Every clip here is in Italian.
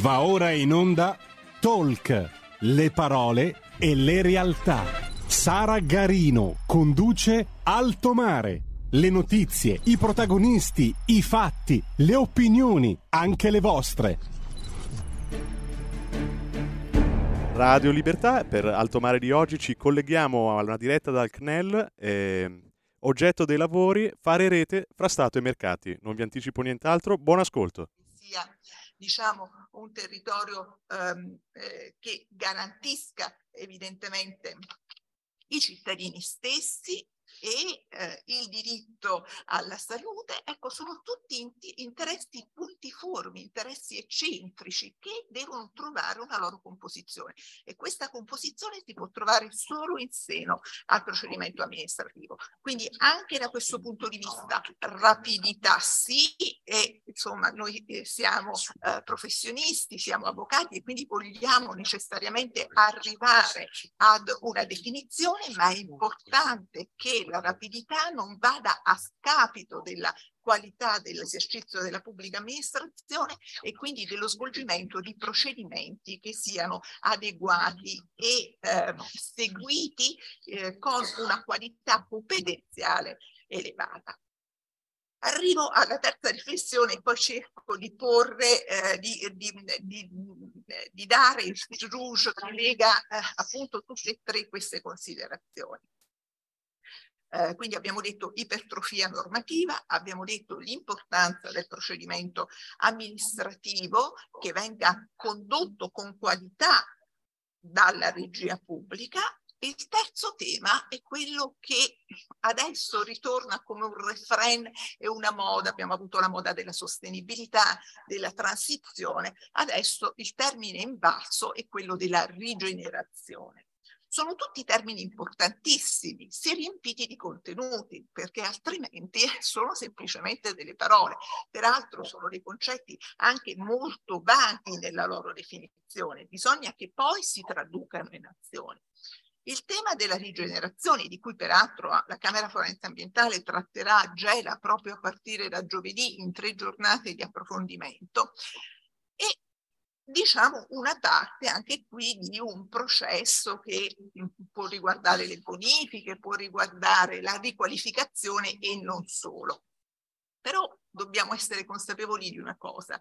Va ora in onda Talk, le parole e le realtà. Sara Garino conduce Alto Mare. Le notizie, i protagonisti, i fatti, le opinioni, anche le vostre. Radio Libertà, per Alto Mare di oggi ci colleghiamo a una diretta dal CNEL. Eh, oggetto dei lavori, fare rete fra Stato e mercati. Non vi anticipo nient'altro, buon ascolto. Sia diciamo, un territorio ehm, eh, che garantisca evidentemente i cittadini stessi e eh, il diritto alla salute, ecco, sono tutti interessi puntiformi, interessi eccentrici che devono trovare una loro composizione e questa composizione si può trovare solo in seno al procedimento amministrativo. Quindi anche da questo punto di vista rapidità sì e insomma noi eh, siamo eh, professionisti, siamo avvocati e quindi vogliamo necessariamente arrivare ad una definizione, ma è importante che la rapidità non vada a scapito della qualità dell'esercizio della pubblica amministrazione e quindi dello svolgimento di procedimenti che siano adeguati e eh, seguiti eh, con una qualità competenziale elevata. Arrivo alla terza riflessione e poi cerco di porre, eh, di, di, di, di, dare il fil rouge che lega eh, appunto tutte e tre queste considerazioni. Eh, quindi abbiamo detto ipertrofia normativa, abbiamo detto l'importanza del procedimento amministrativo che venga condotto con qualità dalla regia pubblica. Il terzo tema è quello che adesso ritorna come un refrain e una moda, abbiamo avuto la moda della sostenibilità, della transizione, adesso il termine invalso è quello della rigenerazione. Sono tutti termini importantissimi, se riempiti di contenuti, perché altrimenti sono semplicemente delle parole. Peraltro sono dei concetti anche molto vaghi nella loro definizione, bisogna che poi si traducano in azioni. Il tema della rigenerazione, di cui peraltro la Camera Forense Ambientale tratterà Gela proprio a partire da giovedì in tre giornate di approfondimento, diciamo una parte anche qui di un processo che può riguardare le bonifiche, può riguardare la riqualificazione e non solo. Però dobbiamo essere consapevoli di una cosa.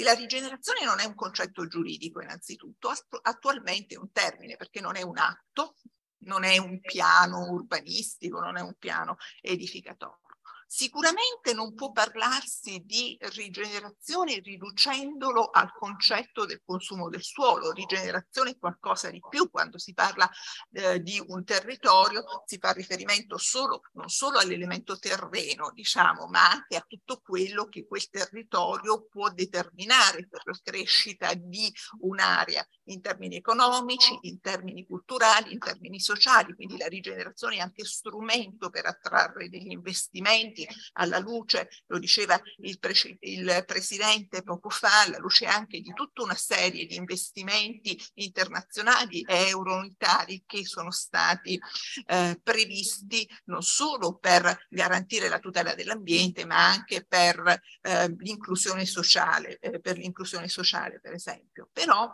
La rigenerazione non è un concetto giuridico innanzitutto, attualmente è un termine perché non è un atto, non è un piano urbanistico, non è un piano edificatorio. Sicuramente non può parlarsi di rigenerazione riducendolo al concetto del consumo del suolo. Rigenerazione è qualcosa di più quando si parla eh, di un territorio, si fa riferimento solo, non solo all'elemento terreno, diciamo, ma anche a tutto quello che quel territorio può determinare per la crescita di un'area in termini economici, in termini culturali, in termini sociali. Quindi la rigenerazione è anche strumento per attrarre degli investimenti alla luce, lo diceva il, pre- il Presidente poco fa, alla luce anche di tutta una serie di investimenti internazionali e euro-unitari che sono stati eh, previsti non solo per garantire la tutela dell'ambiente, ma anche per eh, l'inclusione sociale, eh, per l'inclusione sociale per esempio. Però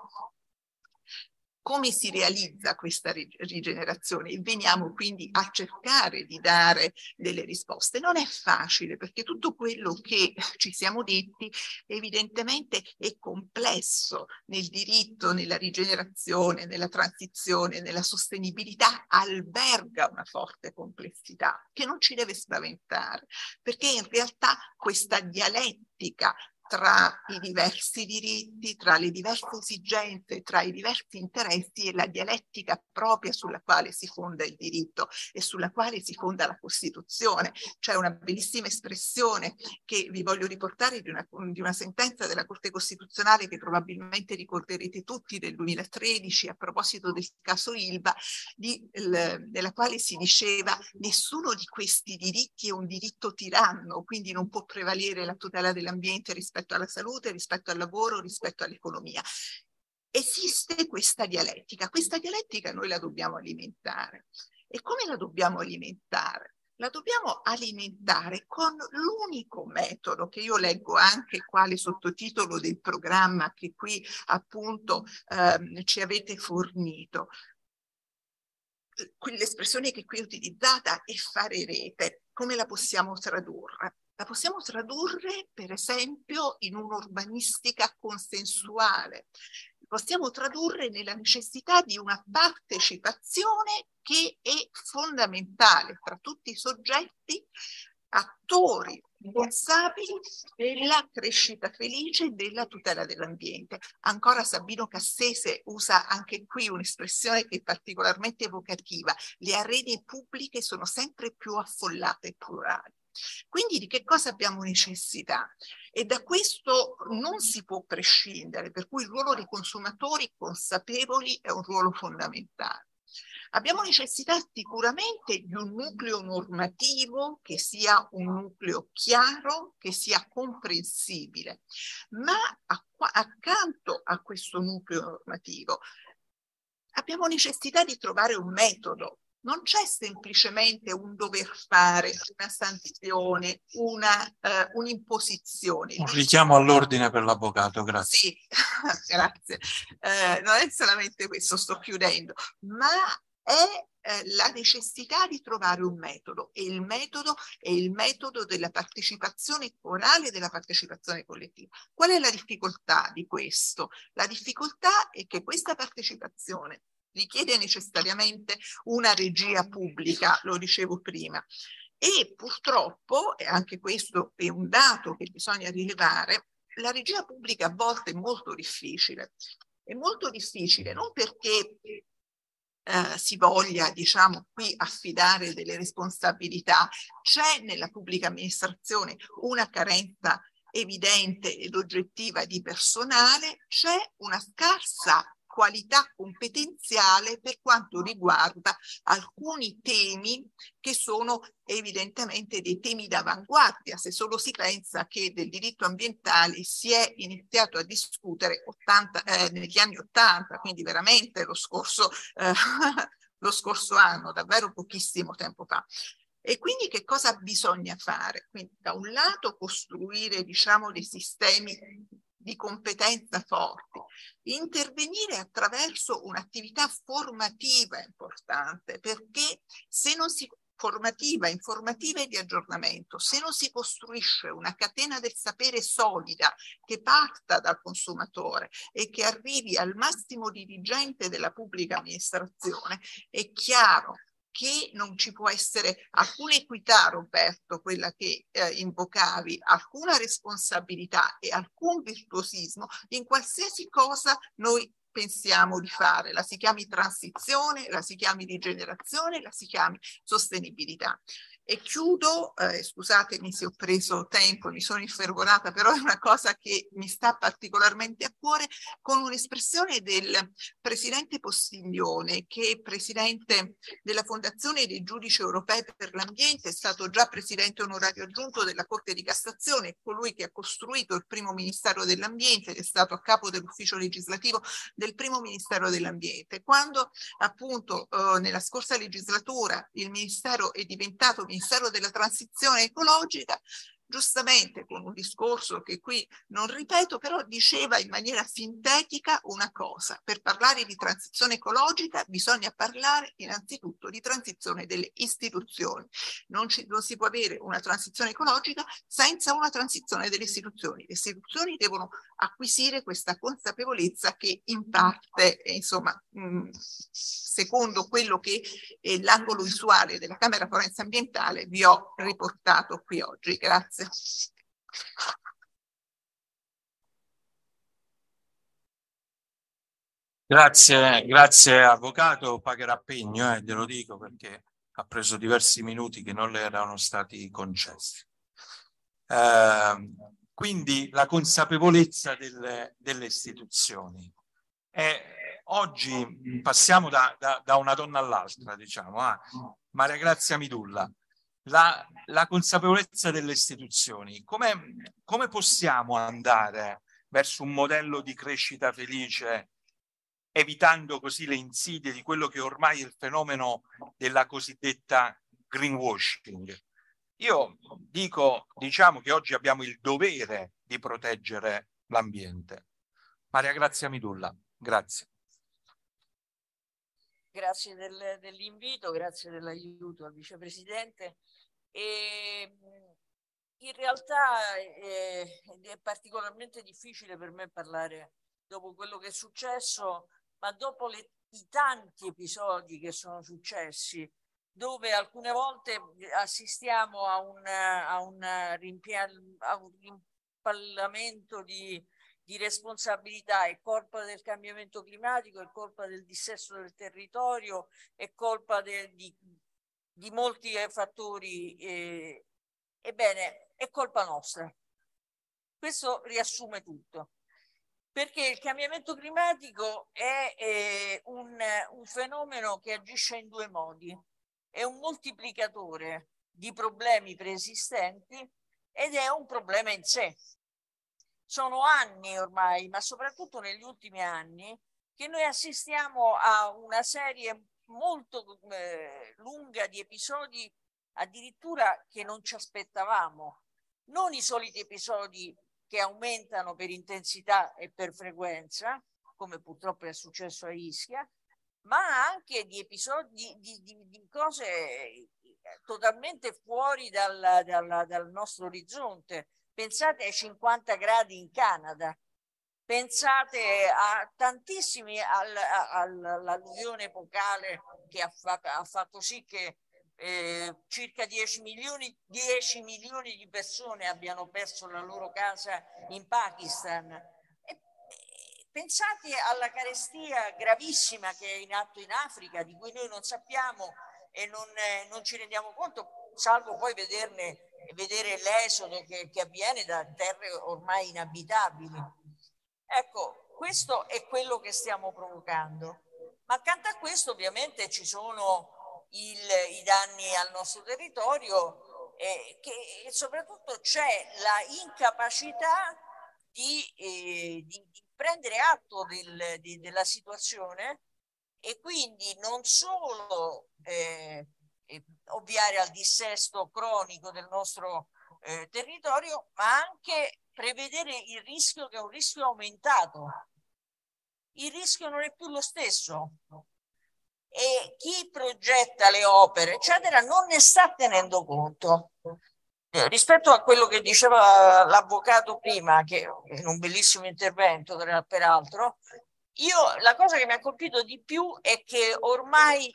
come si realizza questa rigenerazione e veniamo quindi a cercare di dare delle risposte. Non è facile perché tutto quello che ci siamo detti evidentemente è complesso nel diritto, nella rigenerazione, nella transizione, nella sostenibilità, alberga una forte complessità che non ci deve spaventare perché in realtà questa dialettica tra i diversi diritti, tra le diverse esigenze, tra i diversi interessi e la dialettica propria sulla quale si fonda il diritto e sulla quale si fonda la Costituzione. C'è una bellissima espressione che vi voglio riportare di una, di una sentenza della Corte Costituzionale che probabilmente ricorderete tutti del 2013 a proposito del caso Ilva, di, il, nella quale si diceva nessuno di questi diritti è un diritto tiranno, quindi non può prevalere la tutela dell'ambiente rispetto rispetto alla salute, rispetto al lavoro, rispetto all'economia. Esiste questa dialettica, questa dialettica noi la dobbiamo alimentare. E come la dobbiamo alimentare? la dobbiamo alimentare con l'unico metodo che io leggo anche quale sottotitolo del programma che qui appunto ehm, ci avete fornito. L'espressione che qui è utilizzata è fare rete. Come la possiamo tradurre? La possiamo tradurre, per esempio, in un'urbanistica consensuale. Possiamo tradurre nella necessità di una partecipazione che è fondamentale tra tutti i soggetti attori responsabili della crescita felice e della tutela dell'ambiente. Ancora Sabino Cassese usa anche qui un'espressione che è particolarmente evocativa. Le arene pubbliche sono sempre più affollate e plurali. Quindi di che cosa abbiamo necessità? E da questo non si può prescindere, per cui il ruolo dei consumatori consapevoli è un ruolo fondamentale. Abbiamo necessità sicuramente di un nucleo normativo che sia un nucleo chiaro, che sia comprensibile, ma accanto a questo nucleo normativo abbiamo necessità di trovare un metodo non c'è semplicemente un dover fare, una sanzione, una, uh, un'imposizione. Un richiamo all'ordine per l'avvocato, grazie. Sì, grazie. Uh, non è solamente questo, sto chiudendo, ma è eh, la necessità di trovare un metodo e il metodo è il metodo della partecipazione corale e della partecipazione collettiva. Qual è la difficoltà di questo? La difficoltà è che questa partecipazione richiede necessariamente una regia pubblica, lo dicevo prima. E purtroppo, e anche questo è un dato che bisogna rilevare, la regia pubblica a volte è molto difficile. È molto difficile non perché eh, si voglia, diciamo, qui affidare delle responsabilità. C'è nella pubblica amministrazione una carenza evidente ed oggettiva di personale, c'è una scarsa qualità competenziale per quanto riguarda alcuni temi che sono evidentemente dei temi d'avanguardia. Se solo si pensa che del diritto ambientale si è iniziato a discutere 80, eh, negli anni 80, quindi veramente lo scorso, eh, lo scorso anno, davvero pochissimo tempo fa. E quindi che cosa bisogna fare? Quindi da un lato costruire diciamo dei sistemi di competenza forti, intervenire attraverso un'attività formativa importante, perché se non si formativa, informativa e di aggiornamento, se non si costruisce una catena del sapere solida che parta dal consumatore e che arrivi al massimo dirigente della pubblica amministrazione, è chiaro che non ci può essere alcuna equità, Roberto, quella che eh, invocavi, alcuna responsabilità e alcun virtuosismo in qualsiasi cosa noi pensiamo di fare, la si chiami transizione, la si chiami rigenerazione, la si chiami sostenibilità. E chiudo, eh, scusatemi se ho preso tempo, mi sono infervorata, però è una cosa che mi sta particolarmente a cuore, con un'espressione del presidente Postiglione, che è presidente della Fondazione dei Giudici Europei per l'Ambiente, è stato già presidente onorario aggiunto della Corte di Cassazione, colui che ha costruito il primo Ministero dell'Ambiente ed è stato a capo dell'ufficio legislativo del primo Ministero dell'Ambiente. Quando appunto eh, nella scorsa legislatura il Ministero è diventato Ministero della Transizione Ecologica, giustamente con un discorso che qui non ripeto, però diceva in maniera sintetica una cosa. Per parlare di transizione ecologica bisogna parlare innanzitutto di transizione delle istituzioni. Non, ci, non si può avere una transizione ecologica senza una transizione delle istituzioni. Le istituzioni devono acquisire questa consapevolezza che in parte, insomma, mh, secondo quello che è l'angolo visuale della Camera Forense Ambientale, vi ho riportato qui oggi. Grazie. Grazie, grazie avvocato, pagherà pegno, eh, glielo dico perché ha preso diversi minuti che non le erano stati concessi. Eh, quindi la consapevolezza delle, delle istituzioni. E oggi passiamo da, da, da, una donna all'altra, diciamo, ah, Maria Grazia Midulla la, la consapevolezza delle istituzioni. Come, come possiamo andare verso un modello di crescita felice evitando così le insidie di quello che ormai è il fenomeno della cosiddetta greenwashing. Io dico, diciamo che oggi abbiamo il dovere di proteggere l'ambiente. Maria Grazia Midulla, grazie. Grazie del, dell'invito, grazie dell'aiuto al vicepresidente. E, in realtà eh, è particolarmente difficile per me parlare dopo quello che è successo, ma dopo le, i tanti episodi che sono successi, dove alcune volte assistiamo a un, a un, rimpial, a un rimpallamento di, di responsabilità, è colpa del cambiamento climatico, è colpa del dissesto del territorio, è colpa de, di, di, molti eh, fattori. Eh, ebbene, è colpa nostra. Questo riassume tutto perché il cambiamento climatico è eh, un, un, fenomeno che agisce in due modi. È un moltiplicatore di problemi preesistenti ed è un problema in sé. Sono anni ormai, ma soprattutto negli ultimi anni, che noi assistiamo a una serie molto eh, lunga di episodi addirittura che non ci aspettavamo. Non i soliti episodi che aumentano per intensità e per frequenza, come purtroppo è successo a Ischia, ma anche di episodi di, di, di cose totalmente fuori dal, dal, dal, nostro orizzonte. Pensate ai 50 gradi in Canada, pensate a tantissimi all'alluvione epocale che ha, ha fatto sì che eh, circa 10 milioni, 10 milioni di persone abbiano perso la loro casa in Pakistan. E, pensate alla carestia gravissima che è in atto in Africa, di cui noi non sappiamo e non, eh, non ci rendiamo conto, salvo poi vederne, vedere l'esodo che, che avviene da terre ormai inabitabili. Ecco, questo è quello che stiamo provocando. Ma accanto a questo ovviamente ci sono il, i danni al nostro territorio e che soprattutto c'è la incapacità di, eh, di, di prendere atto del, di, della situazione e quindi non solo eh, ovviare al dissesto cronico del nostro eh, territorio, ma anche prevedere il rischio che è un rischio aumentato. Il rischio non è più lo stesso, e chi progetta le opere, eccetera, non ne sta tenendo conto. Eh, rispetto a quello che diceva l'avvocato prima, che in un bellissimo intervento, peraltro, io la cosa che mi ha colpito di più è che ormai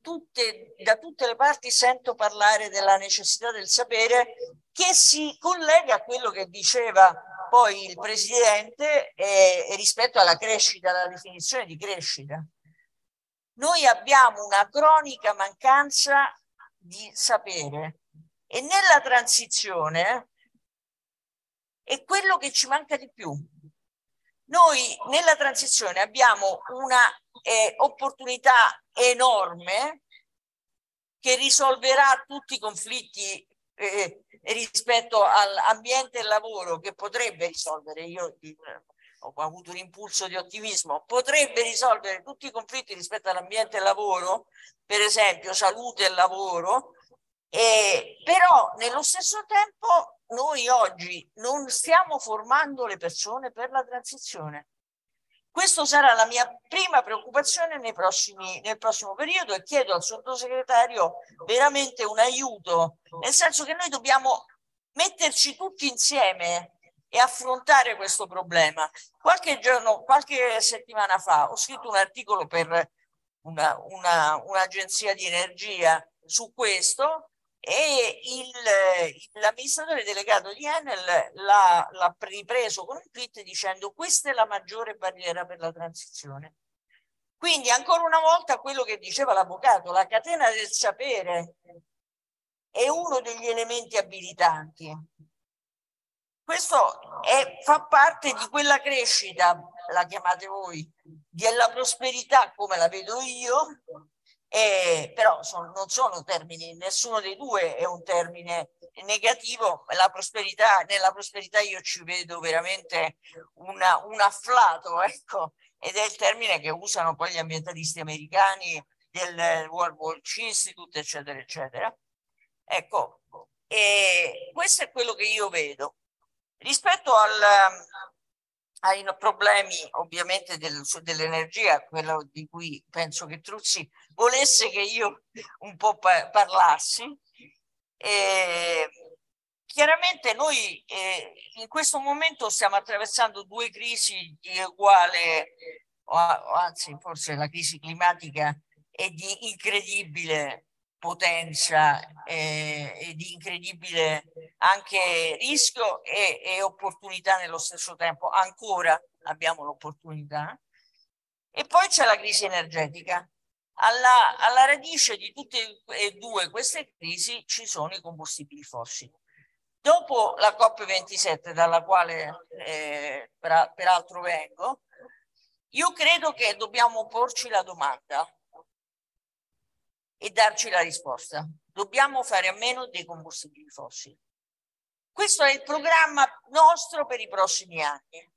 tutte, da tutte le parti sento parlare della necessità del sapere che si collega a quello che diceva poi il presidente eh, rispetto alla crescita, alla definizione di crescita. Noi abbiamo una cronica mancanza di sapere e nella transizione è quello che ci manca di più. Noi nella transizione abbiamo una eh, opportunità enorme che risolverà tutti i conflitti eh, rispetto all'ambiente e al lavoro che potrebbe risolvere. Io ho avuto un impulso di ottimismo, potrebbe risolvere tutti i conflitti rispetto all'ambiente e al lavoro, per esempio salute e lavoro, eh, però nello stesso tempo noi oggi non stiamo formando le persone per la transizione. Questa sarà la mia prima preoccupazione prossimi, nel prossimo periodo e chiedo al sottosegretario veramente un aiuto, nel senso che noi dobbiamo metterci tutti insieme e affrontare questo problema. Qualche giorno, qualche settimana fa ho scritto un articolo per una, una, un'agenzia di energia su questo e il, l'amministratore delegato di Enel l'ha, l'ha ripreso con un tweet dicendo questa è la maggiore barriera per la transizione. Quindi ancora una volta quello che diceva l'avvocato, la catena del sapere è uno degli elementi abilitanti questo è, fa parte di quella crescita, la chiamate voi, della prosperità come la vedo io, eh, però sono, non sono termini, nessuno dei due è un termine negativo, la prosperità, nella prosperità io ci vedo veramente una, un afflato, ecco, ed è il termine che usano poi gli ambientalisti americani del World Watch Institute, eccetera, eccetera. Ecco, e questo è quello che io vedo. Rispetto al, ai problemi ovviamente del, dell'energia, quello di cui penso che Truzzi volesse che io un po' parlassi, eh, chiaramente noi eh, in questo momento stiamo attraversando due crisi di uguale, o, o anzi forse la crisi climatica è di incredibile potenza eh, e di incredibile anche rischio e, e, opportunità nello stesso tempo. Ancora abbiamo l'opportunità. E poi c'è la crisi energetica. Alla, alla, radice di tutte e due queste crisi ci sono i combustibili fossili. Dopo la COP27, dalla quale eh, per, peraltro vengo, io credo che dobbiamo porci la domanda e darci la risposta. Dobbiamo fare a meno dei combustibili fossili. Questo è il programma nostro per i prossimi anni.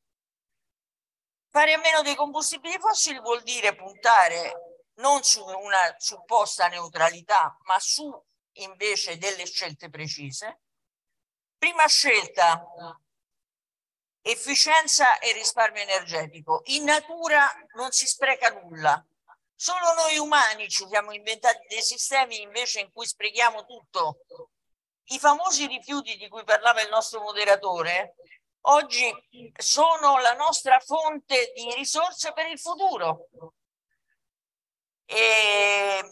Fare a meno dei combustibili fossili vuol dire puntare non su una supposta neutralità, ma su invece delle scelte precise. Prima scelta, efficienza e risparmio energetico. In natura non si spreca nulla, Solo noi umani ci siamo inventati dei sistemi invece in cui sprechiamo tutto. I famosi rifiuti di cui parlava il nostro moderatore oggi sono la nostra fonte di risorse per il futuro. E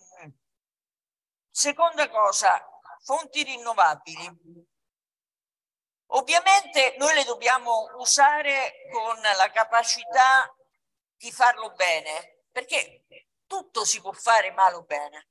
seconda cosa, fonti rinnovabili. Ovviamente noi le dobbiamo usare con la capacità di farlo bene, perché tutto si può fare male o bene.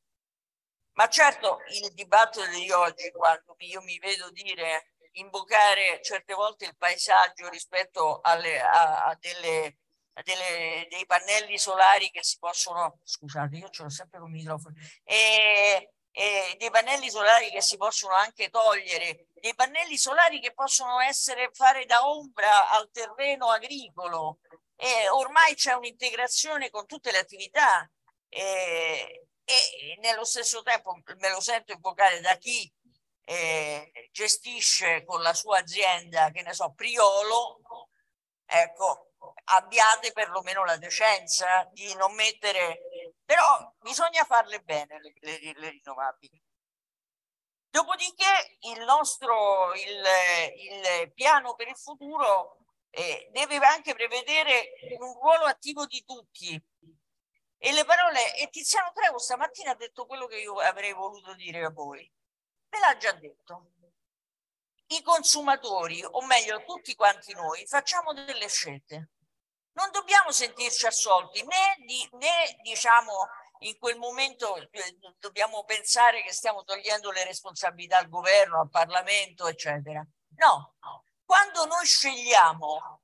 Ma certo il dibattito di oggi, quando io mi vedo dire, invocare certe volte il paesaggio rispetto alle, a, a delle, delle, dei pannelli solari che si possono, scusate, io ce l'ho sempre con i microfono, e, e dei pannelli solari che si possono anche togliere, dei pannelli solari che possono essere fare da ombra al terreno agricolo. E ormai c'è un'integrazione con tutte le attività eh, e nello stesso tempo me lo sento invocare da chi eh, gestisce con la sua azienda, che ne so, Priolo, ecco, abbiate perlomeno la decenza di non mettere, però bisogna farle bene le, le, le rinnovabili. Dopodiché il nostro il, il piano per il futuro eh, deve anche prevedere un ruolo attivo di tutti, e le parole, e Tiziano Trevo stamattina ha detto quello che io avrei voluto dire a voi. Ve l'ha già detto. I consumatori, o meglio tutti quanti noi, facciamo delle scelte. Non dobbiamo sentirci assolti né, di, né diciamo in quel momento eh, dobbiamo pensare che stiamo togliendo le responsabilità al governo, al Parlamento, eccetera. No, quando noi scegliamo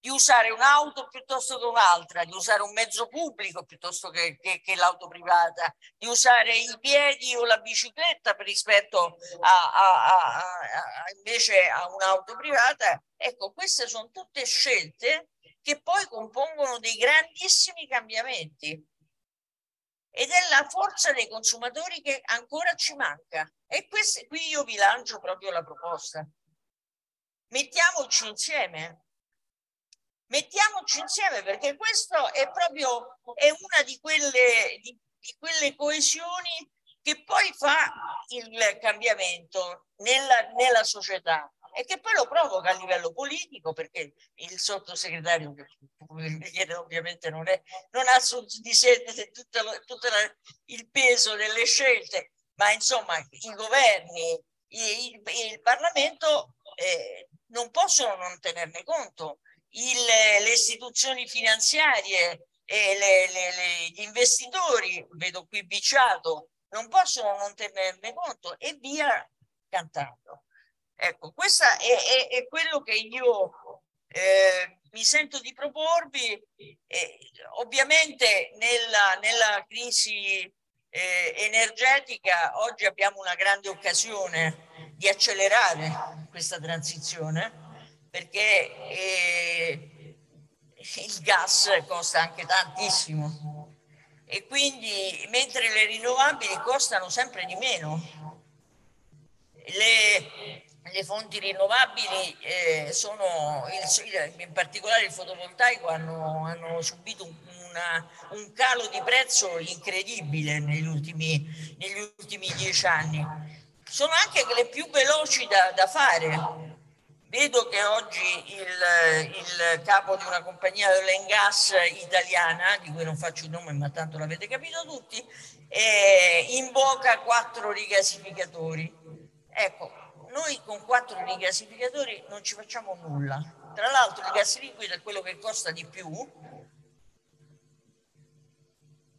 di usare un'auto piuttosto che un'altra, di usare un mezzo pubblico piuttosto che, che, che, l'auto privata, di usare i piedi o la bicicletta rispetto a, a, a, invece a un'auto privata. Ecco, queste sono tutte scelte che poi compongono dei grandissimi cambiamenti. Ed è la forza dei consumatori che ancora ci manca. E queste, qui io vi lancio proprio la proposta. Mettiamoci insieme, mettiamoci insieme perché questo è proprio è una di quelle, di, di quelle coesioni che poi fa il cambiamento nella, nella società e che poi lo provoca a livello politico perché il sottosegretario ovviamente non, è, non ha su di sé tutto, il peso delle scelte ma insomma i governi il, il, il Parlamento eh, non possono non tenerne conto il, le istituzioni finanziarie e le, le, le, gli investitori, vedo qui Bicciato, non possono non tenerne conto e via cantando. Ecco, questo è, è, è, quello che io eh, mi sento di proporvi. Eh, ovviamente nella, nella crisi eh, energetica oggi abbiamo una grande occasione di accelerare questa transizione perché eh, il gas costa anche tantissimo e quindi mentre le rinnovabili costano sempre di meno. Le, le fonti rinnovabili eh, sono, il, in particolare il fotovoltaico, hanno, hanno subito un, una, un, calo di prezzo incredibile negli ultimi, negli ultimi dieci anni. Sono anche le più veloci da, da fare. Vedo che oggi il, il, capo di una compagnia oil gas italiana, di cui non faccio il nome ma tanto l'avete capito tutti, eh, invoca quattro rigasificatori. Ecco, noi con quattro rigasificatori non ci facciamo nulla. Tra l'altro il gas liquido è quello che costa di più,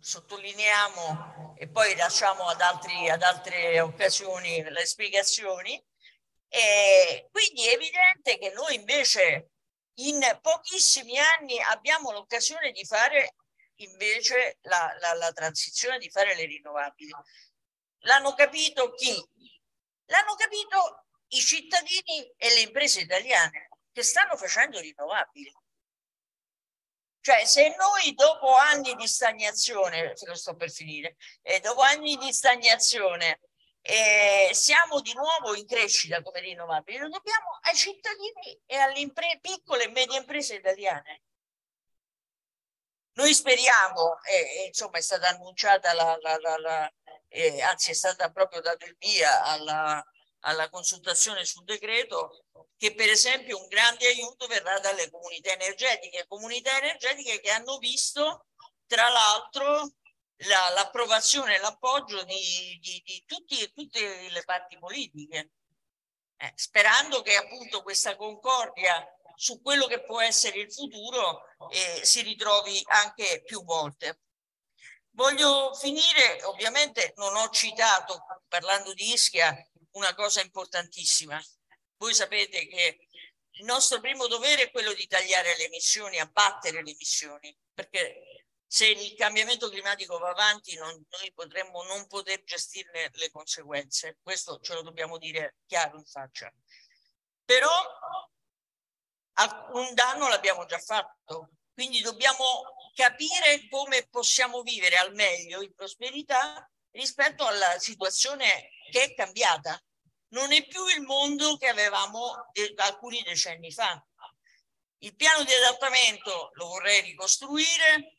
sottolineiamo e poi lasciamo ad, altri, ad altre occasioni le spiegazioni. E quindi è evidente che noi invece in pochissimi anni abbiamo l'occasione di fare invece la, la, la transizione, di fare le rinnovabili. L'hanno capito chi? L'hanno capito i cittadini e le imprese italiane che stanno facendo rinnovabili. Cioè, se noi dopo anni di stagnazione, se lo sto per finire, eh, dopo anni di stagnazione eh, siamo di nuovo in crescita come rinnovabili, lo dobbiamo ai cittadini e alle piccole e medie imprese italiane. Noi speriamo, e, insomma è stata annunciata, la, la, la eh, anzi è stata proprio dato il via alla, alla consultazione sul decreto che per esempio un grande aiuto verrà dalle comunità energetiche, comunità energetiche che hanno visto tra l'altro la, l'approvazione e l'appoggio di, di, di tutti, tutte le parti politiche, eh, sperando che appunto questa concordia su quello che può essere il futuro eh, si ritrovi anche più volte. Voglio finire, ovviamente non ho citato, parlando di Ischia, una cosa importantissima. Voi sapete che il nostro primo dovere è quello di tagliare le emissioni, abbattere le emissioni, perché se il cambiamento climatico va avanti non, noi potremmo non poter gestirne le conseguenze. Questo ce lo dobbiamo dire chiaro in faccia. Però un danno l'abbiamo già fatto, quindi dobbiamo capire come possiamo vivere al meglio in prosperità rispetto alla situazione che è cambiata. Non è più il mondo che avevamo de- alcuni decenni fa. Il piano di adattamento lo vorrei ricostruire,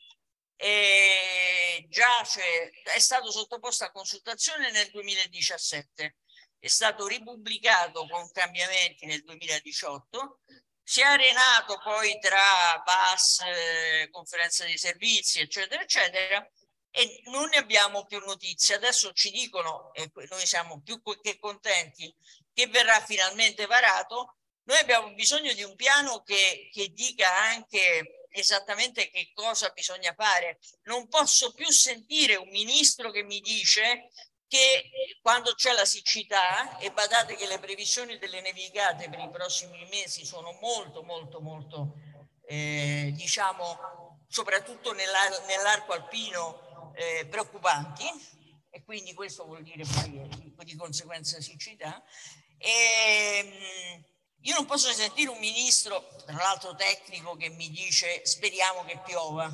giace, è stato sottoposto a consultazione nel 2017, è stato ripubblicato con cambiamenti nel 2018, si è arenato poi tra BAS, eh, conferenza dei servizi, eccetera, eccetera, e non ne abbiamo più notizie. Adesso ci dicono, e noi siamo più che contenti, che verrà finalmente varato. Noi abbiamo bisogno di un piano che, che dica anche esattamente che cosa bisogna fare. Non posso più sentire un ministro che mi dice che quando c'è la siccità, e badate che le previsioni delle nevicate per i prossimi mesi sono molto, molto, molto, eh, diciamo, soprattutto nell'arco alpino eh, preoccupanti e quindi questo vuol dire poi di conseguenza siccità. E, mh, io non posso sentire un ministro, tra l'altro tecnico, che mi dice speriamo che piova.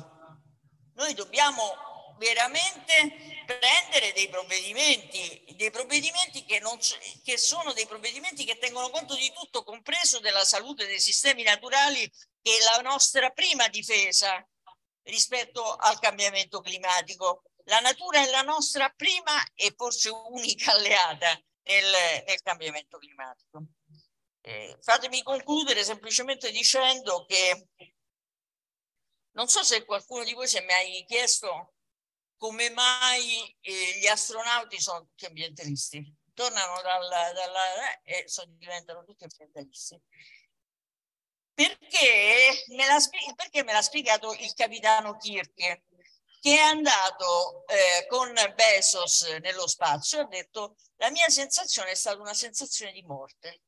Noi dobbiamo veramente prendere dei provvedimenti, dei provvedimenti che, non, che sono dei provvedimenti che tengono conto di tutto, compreso della salute dei sistemi naturali, che è la nostra prima difesa rispetto al cambiamento climatico. La natura è la nostra prima e forse unica alleata nel, nel cambiamento climatico. Eh, fatemi concludere semplicemente dicendo che non so se qualcuno di voi si è mai chiesto come mai eh, gli astronauti sono tutti ambientalisti. Tornano dalla, dalla eh, e sono, diventano tutti ambientalisti perché me l'ha, perché me l'ha spiegato il capitano Kirk, che è andato eh, con Bezos nello spazio e ha detto la mia sensazione è stata una sensazione di morte,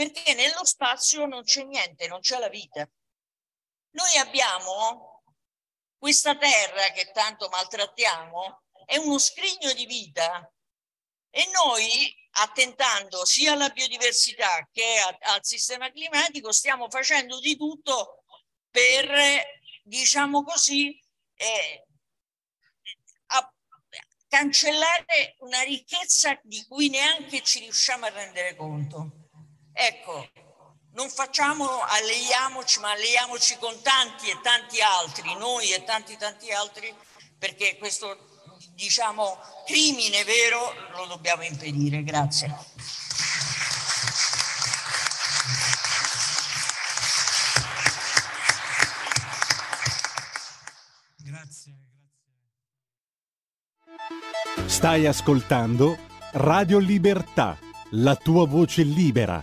perché nello spazio non c'è niente, non c'è la vita. Noi abbiamo questa terra che tanto maltrattiamo, è uno scrigno di vita e noi attentando sia alla biodiversità che a, al sistema climatico, stiamo facendo di tutto per, diciamo così, eh, cancellare una ricchezza di cui neanche ci riusciamo a rendere conto. Ecco, non facciamo, alleiamoci, ma alleiamoci con tanti e tanti altri, noi e tanti tanti altri, perché questo, diciamo, crimine vero lo dobbiamo impedire. Grazie. Stai ascoltando Radio Libertà, la tua voce libera,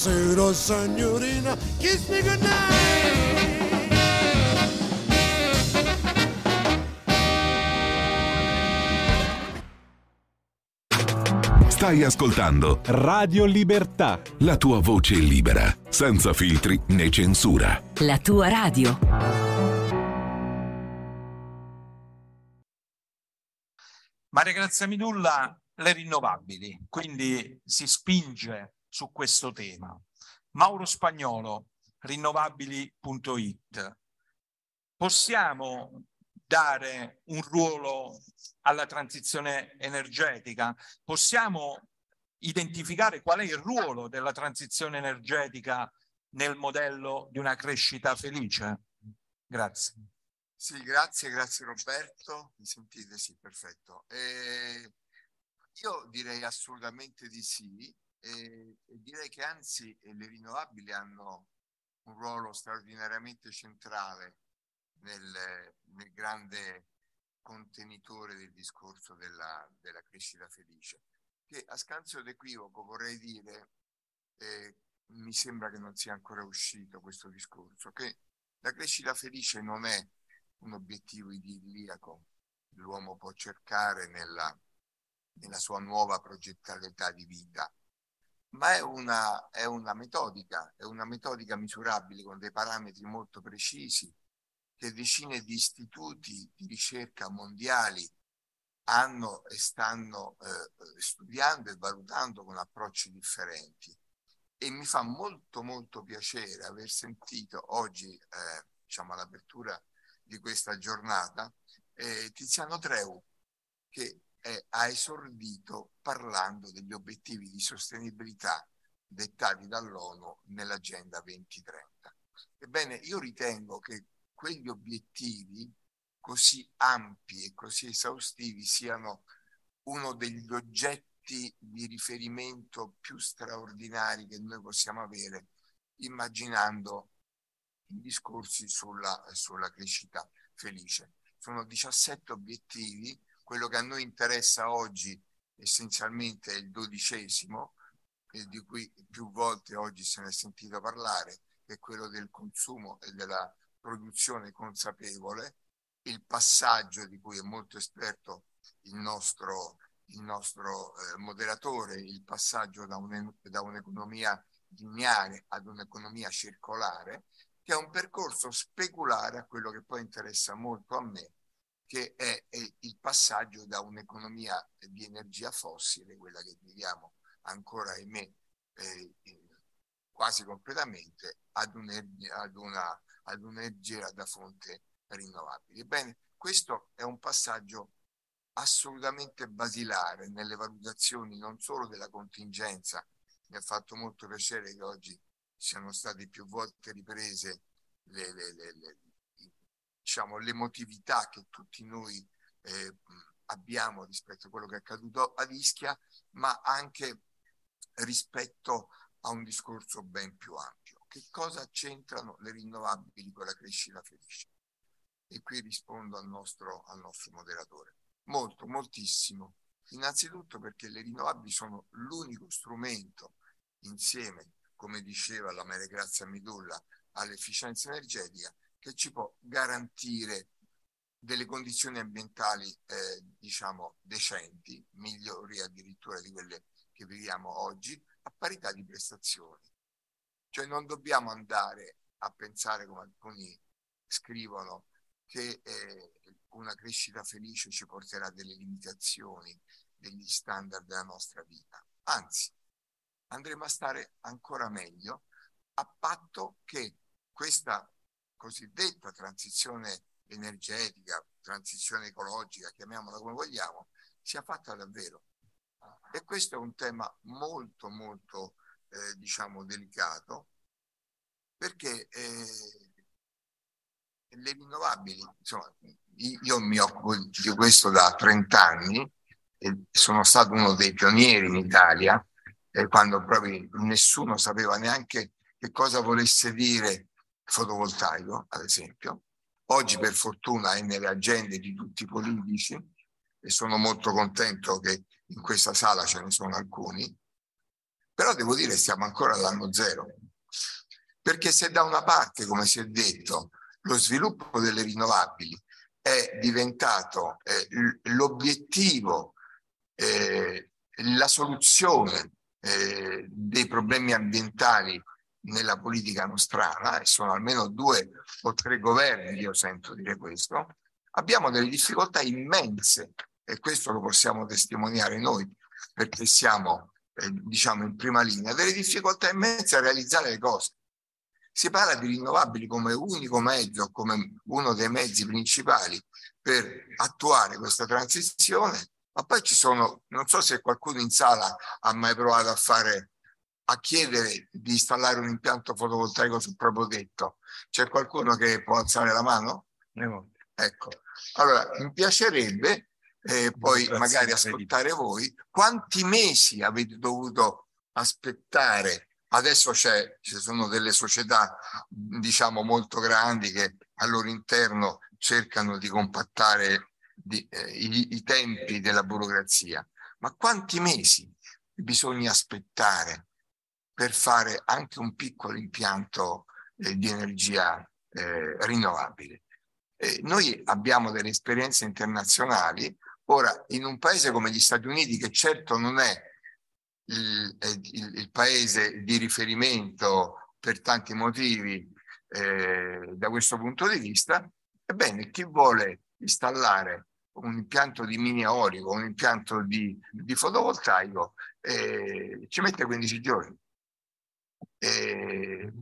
Buonasera signorina, kiss me goodnight. Stai ascoltando Radio Libertà. la tua voce libera, senza filtri né censura. La tua radio. Maria Grazia Midulla, le rinnovabili, quindi si spinge su questo tema. Mauro Spagnolo, rinnovabili.it. Possiamo dare un ruolo alla transizione energetica? Possiamo identificare qual è il ruolo della transizione energetica nel modello di una crescita felice? Grazie. Sì, grazie, grazie Roberto. Mi sentite? Sì, perfetto. Eh, io direi assolutamente di sì e, direi che anzi eh, le rinnovabili hanno un ruolo straordinariamente centrale nel, nel grande contenitore del discorso della, della, crescita felice. Che a scanso d'equivoco vorrei dire, eh, mi sembra che non sia ancora uscito questo discorso, che la crescita felice non è un obiettivo idilliaco l'uomo può cercare nella, nella sua nuova progettualità di vita, ma è una, è una metodica, è una metodica misurabile con dei parametri molto precisi che decine di istituti di ricerca mondiali hanno e stanno eh, studiando e valutando con approcci differenti. E mi fa molto molto piacere aver sentito oggi, eh, diciamo all'apertura di questa giornata, eh, Tiziano Treu, che è, ha esordito parlando degli obiettivi di sostenibilità dettati dall'ONU nell'Agenda 2030. Ebbene, io ritengo che quegli obiettivi così ampi e così esaustivi siano uno degli oggetti di riferimento più straordinari che noi possiamo avere immaginando i discorsi sulla, sulla crescita felice. Sono 17 obiettivi, quello che a noi interessa oggi essenzialmente è il dodicesimo, di cui più volte oggi se ne è sentito parlare, che è quello del consumo e della produzione consapevole, il passaggio di cui è molto esperto il nostro, il nostro eh, moderatore, il passaggio da, un, da un'economia lineare ad un'economia circolare, che è un percorso speculare a quello che poi interessa molto a me, che è, è il passaggio da un'economia di energia fossile, quella che viviamo ancora, ahimè, eh, quasi completamente, ad, ad, una, ad un'energia da fonte rinnovabile. Ebbene, questo è un passaggio assolutamente basilare nelle valutazioni non solo della contingenza, mi ha fatto molto piacere che oggi siano state più volte riprese le, le, le diciamo, l'emotività che tutti noi eh, abbiamo rispetto a quello che è accaduto ad Ischia, ma anche rispetto a un discorso ben più ampio. Che cosa c'entrano le rinnovabili con la crescita felice? E qui rispondo al nostro, al nostro moderatore. Molto, moltissimo. Innanzitutto perché le rinnovabili sono l'unico strumento insieme come diceva la Maria Grazia Midulla, all'efficienza energetica che ci può garantire delle condizioni ambientali, eh, diciamo, decenti, migliori addirittura di quelle che viviamo oggi, a parità di prestazioni. Cioè non dobbiamo andare a pensare, come alcuni scrivono, che eh, una crescita felice ci porterà delle limitazioni degli standard della nostra vita. Anzi, andremo a stare ancora meglio a patto che questa cosiddetta transizione energetica, transizione ecologica, chiamiamola come vogliamo, sia fatta davvero. E questo è un tema molto, molto, eh, diciamo, delicato, perché eh, le rinnovabili, insomma, io mi occupo di questo da 30 anni e sono stato uno dei pionieri in Italia, eh, quando proprio nessuno sapeva neanche che cosa volesse dire fotovoltaico, ad esempio. Oggi per fortuna è nelle agende di tutti i politici e sono molto contento che in questa sala ce ne sono alcuni, però devo dire stiamo ancora all'anno zero. Perché se da una parte, come si è detto, lo sviluppo delle rinnovabili è diventato eh, l'obiettivo, eh, la soluzione eh, dei problemi ambientali nella politica nostrana, e sono almeno due o tre governi io sento dire questo, abbiamo delle difficoltà immense e questo lo possiamo testimoniare noi perché siamo eh, diciamo in prima linea, delle difficoltà immense a realizzare le cose. Si parla di rinnovabili come unico mezzo, come uno dei mezzi principali per attuare questa transizione, ma poi ci sono, non so se qualcuno in sala ha mai provato a fare a chiedere di installare un impianto fotovoltaico sul proprio tetto. C'è qualcuno che può alzare la mano? Ecco, allora mi piacerebbe eh, poi magari ascoltare voi quanti mesi avete dovuto aspettare. Adesso c'è, ci sono delle società diciamo molto grandi che al loro interno cercano di compattare di, eh, i, i tempi della burocrazia. Ma quanti mesi bisogna aspettare per fare anche un piccolo impianto eh, di energia eh, rinnovabile. Eh, noi abbiamo delle esperienze internazionali, ora in un paese come gli Stati Uniti, che certo non è il, il, il paese di riferimento per tanti motivi eh, da questo punto di vista, ebbene chi vuole installare un impianto di mini eolico, un impianto di, di fotovoltaico, eh, ci mette 15 giorni eh,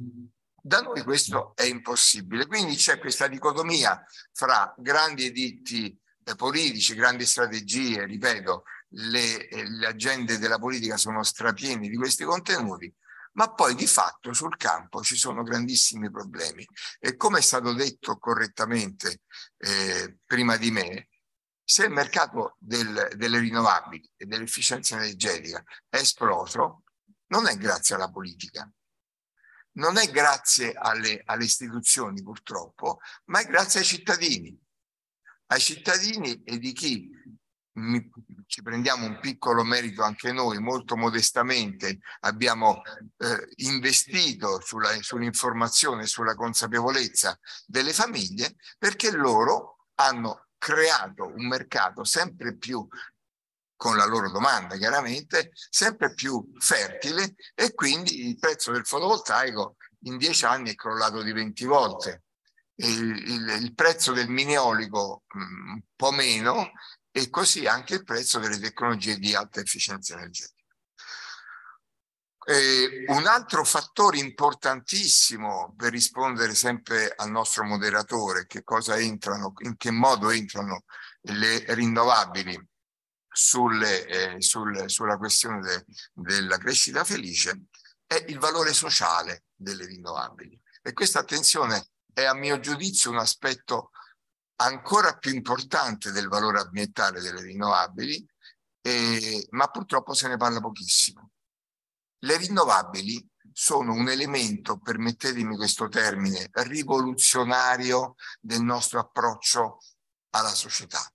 da noi questo è impossibile. Quindi c'è questa dicotomia fra grandi editti eh, politici, grandi strategie, ripeto, le, eh, le agende della politica sono strapiene di questi contenuti, ma poi di fatto sul campo ci sono grandissimi problemi. E come è stato detto correttamente eh, prima di me, se il mercato del, delle rinnovabili e dell'efficienza energetica è esploso, non è grazie alla politica, non è grazie alle, alle istituzioni purtroppo, ma è grazie ai cittadini, ai cittadini e di chi? Mi, ci prendiamo un piccolo merito anche noi, molto modestamente abbiamo eh, investito sulla, sull'informazione, sulla consapevolezza delle famiglie, perché loro hanno creato un mercato sempre più con la loro domanda chiaramente, sempre più fertile e quindi il prezzo del fotovoltaico in dieci anni è crollato di 20 volte. Il, il, il prezzo del miniolico mm, un po' meno e così anche il prezzo delle tecnologie di alta efficienza energetica. Eh, un altro fattore importantissimo per rispondere sempre al nostro moderatore, che cosa entrano, in che modo entrano le rinnovabili sulle, eh, sul, sulla questione de, della crescita felice è il valore sociale delle rinnovabili. E questa attenzione è a mio giudizio un aspetto ancora più importante del valore ambientale delle rinnovabili, eh, ma purtroppo se ne parla pochissimo. Le rinnovabili sono un elemento, permettetemi questo termine, rivoluzionario del nostro approccio alla società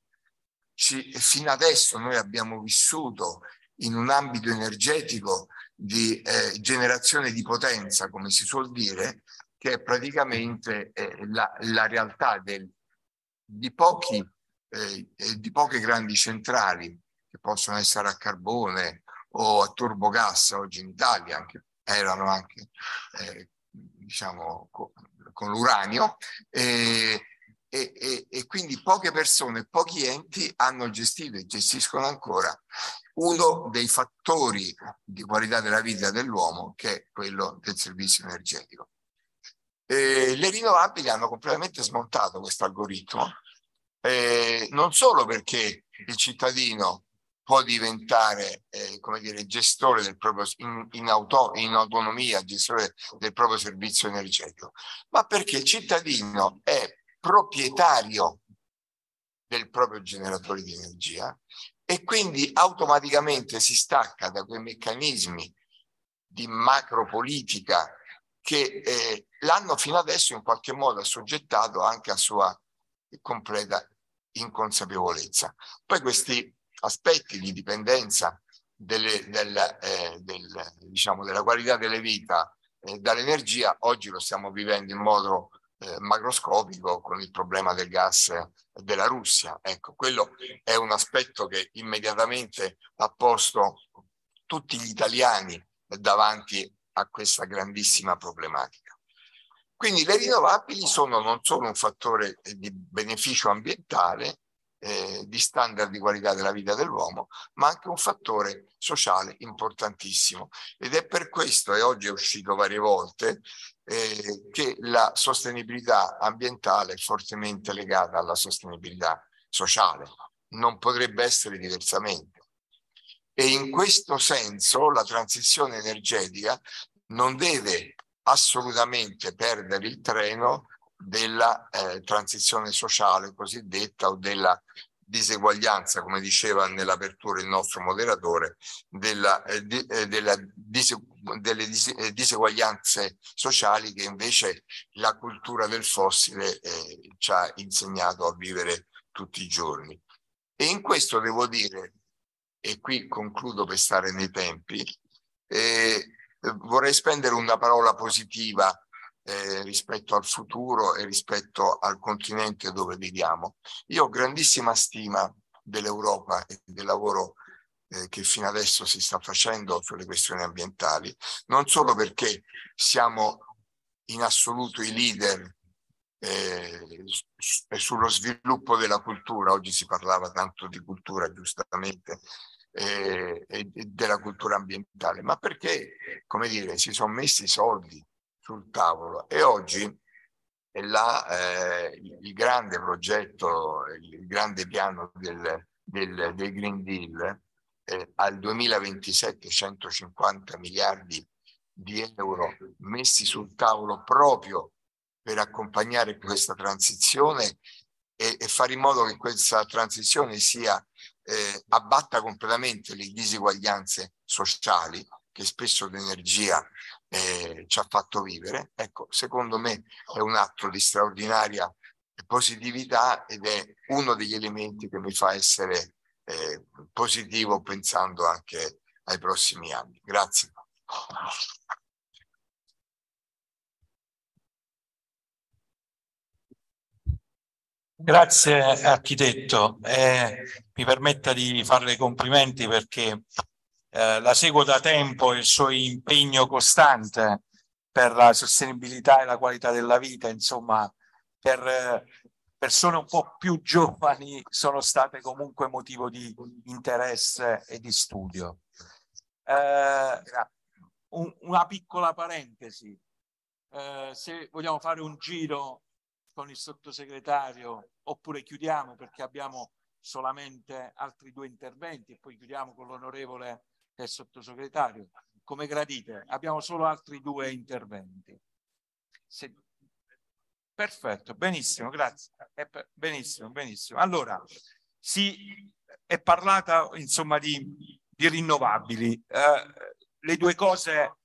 ci, fino adesso noi abbiamo vissuto in un ambito energetico di eh, generazione di potenza, come si suol dire, che è praticamente eh, la, la, realtà del, di, pochi, eh, di poche grandi centrali che possono essere a carbone o a turbogas oggi in Italia, anche, erano anche eh, diciamo con, con l'uranio. E, e, e, e, quindi poche persone, pochi enti hanno gestito e gestiscono ancora uno dei fattori di qualità della vita dell'uomo che è quello del servizio energetico. E le rinnovabili hanno completamente smontato questo algoritmo, eh, non solo perché il cittadino può diventare eh, come dire, gestore del proprio in, in, auto, in autonomia, gestore del proprio servizio energetico, ma perché il cittadino è proprietario del proprio generatore di energia e quindi automaticamente si stacca da quei meccanismi di macropolitica che eh, l'hanno fino adesso in qualche modo assoggettato anche a sua completa inconsapevolezza. Poi questi aspetti di dipendenza delle, del, eh, del, diciamo, della qualità delle vita eh, dall'energia oggi lo stiamo vivendo in modo eh, macroscopico con il problema del gas della Russia. Ecco, quello è un aspetto che immediatamente ha posto tutti gli italiani davanti a questa grandissima problematica. Quindi le rinnovabili sono non solo un fattore di beneficio ambientale, eh, di standard di qualità della vita dell'uomo, ma anche un fattore sociale importantissimo. Ed è per questo, e oggi è uscito varie volte, eh, che la sostenibilità ambientale è fortemente legata alla sostenibilità sociale. Non potrebbe essere diversamente. E in questo senso la transizione energetica non deve assolutamente perdere il treno della eh, transizione sociale cosiddetta o della diseguaglianza, come diceva nell'apertura il nostro moderatore, della, eh, di, eh, della dise, delle dise, eh, diseguaglianze sociali che invece la cultura del fossile eh, ci ha insegnato a vivere tutti i giorni. E in questo devo dire, e qui concludo per stare nei tempi, eh, vorrei spendere una parola positiva eh, rispetto al futuro e rispetto al continente dove viviamo. Io ho grandissima stima dell'Europa e del lavoro eh, che fino adesso si sta facendo sulle questioni ambientali, non solo perché siamo in assoluto i leader eh, sullo sviluppo della cultura, oggi si parlava tanto di cultura giustamente, eh, e della cultura ambientale, ma perché, come dire, si sono messi i soldi sul tavolo. E oggi là eh, il grande progetto, il grande piano del, del, del Green Deal eh, al 2027 150 miliardi di euro messi sul tavolo proprio per accompagnare questa transizione e, e fare in modo che questa transizione sia eh, abbatta completamente le diseguaglianze sociali che spesso l'energia eh, ci ha fatto vivere, ecco, secondo me è un atto di straordinaria positività ed è uno degli elementi che mi fa essere eh, positivo pensando anche ai prossimi anni. Grazie. Grazie architetto, eh, mi permetta di farle complimenti perché eh, la seguo da tempo il suo impegno costante per la sostenibilità e la qualità della vita, insomma, per eh, persone un po' più giovani sono state comunque motivo di interesse e di studio. Eh, un, una piccola parentesi, eh, se vogliamo fare un giro con il sottosegretario oppure chiudiamo perché abbiamo solamente altri due interventi e poi chiudiamo con l'onorevole è sottosegretario, come gradite, abbiamo solo altri due interventi. Se... Perfetto, benissimo, grazie. Benissimo, benissimo. Allora, si è parlata insomma di, di rinnovabili. Eh, le due cose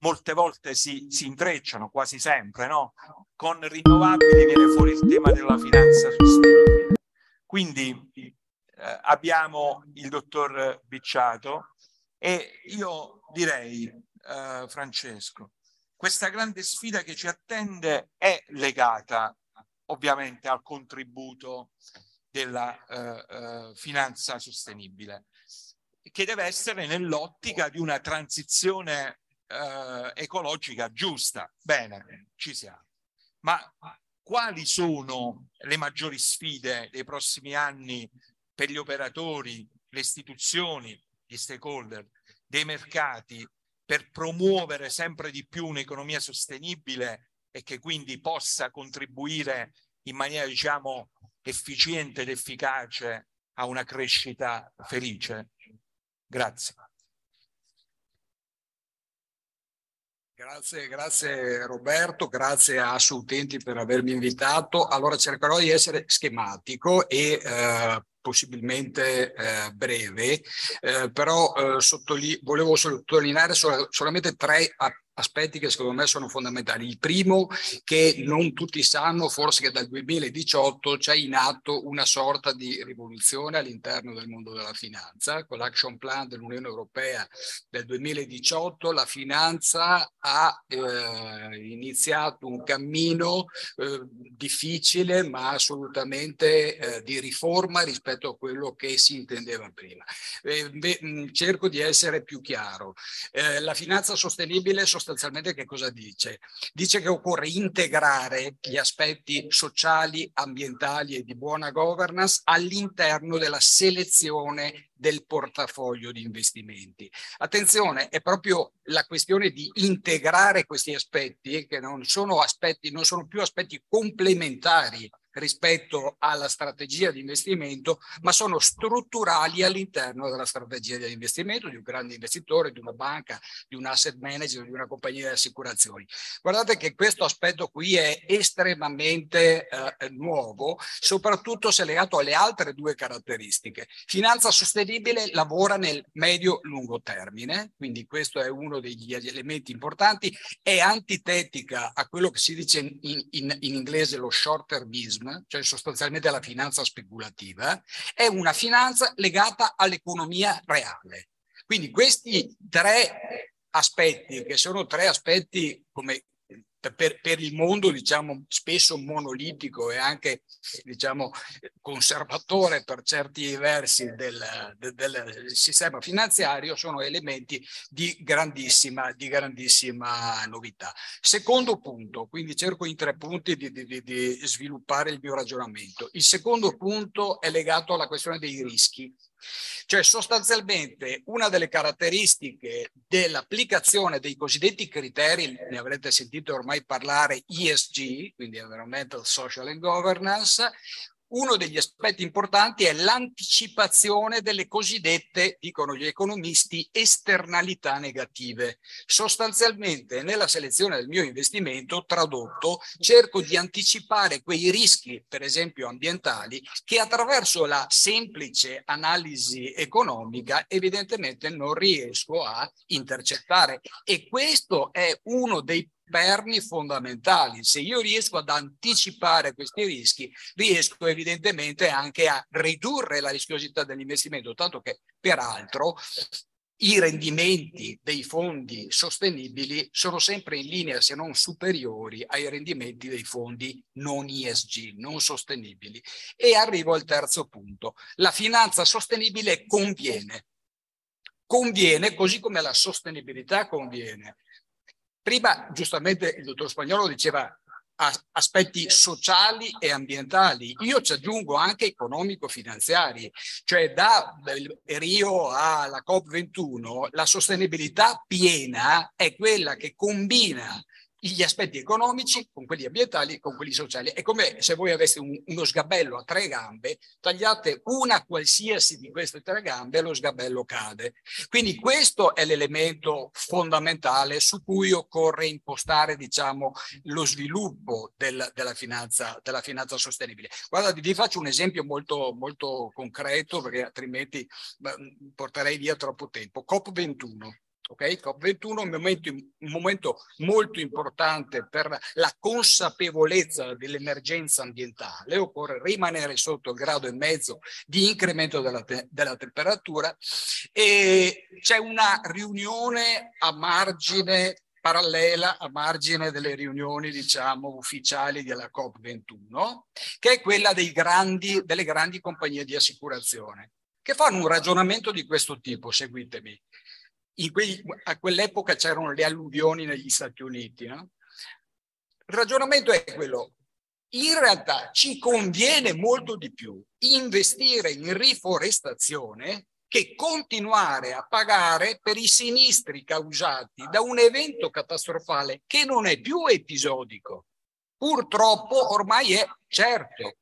molte volte si, si intrecciano, quasi sempre, no? Con rinnovabili viene fuori il tema della finanza sostenibile. Quindi eh, abbiamo il dottor Bicciato E io direi, eh, Francesco, questa grande sfida che ci attende è legata ovviamente al contributo della eh, eh, finanza sostenibile, che deve essere nell'ottica di una transizione eh, ecologica giusta. Bene, ci siamo. Ma quali sono le maggiori sfide dei prossimi anni per gli operatori, le istituzioni, gli stakeholder, dei mercati, per promuovere sempre di più un'economia sostenibile e che quindi possa contribuire in maniera, diciamo, efficiente ed efficace a una crescita felice? Grazie. Grazie, grazie Roberto, grazie a Utenti per avermi invitato. Allora cercherò di essere schematico e eh, possibilmente eh, breve, eh, però eh, sottoli- volevo sottolineare sol- solamente tre aspetti che secondo me sono fondamentali. Il primo, che non tutti sanno, forse che dal 2018 c'è in atto una sorta di rivoluzione all'interno del mondo della finanza. Con l'action plan dell'Unione Europea del 2018 la finanza ha eh, iniziato un cammino eh, difficile ma assolutamente eh, di riforma rispetto a quello che si intendeva prima. Eh, beh, cerco di essere più chiaro. Eh, la finanza sostenibile sostanzialmente sostanzialmente che cosa dice? Dice che occorre integrare gli aspetti sociali, ambientali e di buona governance all'interno della selezione del portafoglio di investimenti. Attenzione, è proprio la questione di integrare questi aspetti che non sono aspetti, non sono più aspetti complementari rispetto alla strategia di investimento, ma sono strutturali all'interno della strategia di investimento di un grande investitore, di una banca, di un asset manager, di una compagnia di assicurazioni. Guardate che questo aspetto qui è estremamente eh, nuovo, soprattutto se legato alle altre due caratteristiche. Finanza sostenibile lavora nel medio-lungo termine, quindi questo è uno degli elementi importanti, è antitetica a quello che si dice in, in, in inglese lo short termismo, cioè sostanzialmente la finanza speculativa, è una finanza legata all'economia reale. Quindi questi tre aspetti, che sono tre aspetti come per, per, il mondo diciamo spesso monolitico e anche diciamo conservatore per certi versi del, del, del, sistema finanziario sono elementi di grandissima, di grandissima novità. Secondo punto, quindi cerco in tre punti di, di, di sviluppare il mio ragionamento. Il secondo punto è legato alla questione dei rischi cioè sostanzialmente una delle caratteristiche dell'applicazione dei cosiddetti criteri, ne avrete sentito ormai parlare ESG, quindi Environmental, Social and Governance, uno degli aspetti importanti è l'anticipazione delle cosiddette, dicono gli economisti, esternalità negative. Sostanzialmente nella selezione del mio investimento, tradotto, cerco di anticipare quei rischi, per esempio ambientali, che attraverso la semplice analisi economica evidentemente non riesco a intercettare. E questo è uno dei perni fondamentali. Se io riesco ad anticipare questi rischi, riesco evidentemente anche a ridurre la rischiosità dell'investimento, tanto che peraltro i rendimenti dei fondi sostenibili sono sempre in linea, se non superiori, ai rendimenti dei fondi non ESG, non sostenibili. E arrivo al terzo punto. La finanza sostenibile conviene. Conviene, così come la sostenibilità conviene. Prima, giustamente, il dottor Spagnolo diceva aspetti sociali e ambientali. Io ci aggiungo anche economico-finanziari, cioè da Rio alla COP21 la sostenibilità piena è quella che combina gli aspetti economici con quelli ambientali e con quelli sociali. È come se voi aveste un, uno sgabello a tre gambe, tagliate una qualsiasi di queste tre gambe e lo sgabello cade. Quindi questo è l'elemento fondamentale su cui occorre impostare diciamo, lo sviluppo del, della, finanza, della finanza sostenibile. Guardate, vi faccio un esempio molto, molto concreto perché altrimenti porterei via troppo tempo. COP21 Ok, COP21 è un momento, un momento molto importante per la consapevolezza dell'emergenza ambientale, occorre rimanere sotto il grado e mezzo di incremento della, te della temperatura e c'è una riunione a margine parallela a margine delle riunioni, diciamo, ufficiali della COP21, che è quella grandi, delle grandi compagnie di assicurazione, che fanno un ragionamento di questo tipo, seguitemi. Quei, a quell'epoca c'erano le alluvioni negli Stati Uniti. No? Il ragionamento è quello, in realtà ci conviene molto di più investire in riforestazione che continuare a pagare per i sinistri causati da un evento catastrofale che non è più episodico. Purtroppo ormai è certo.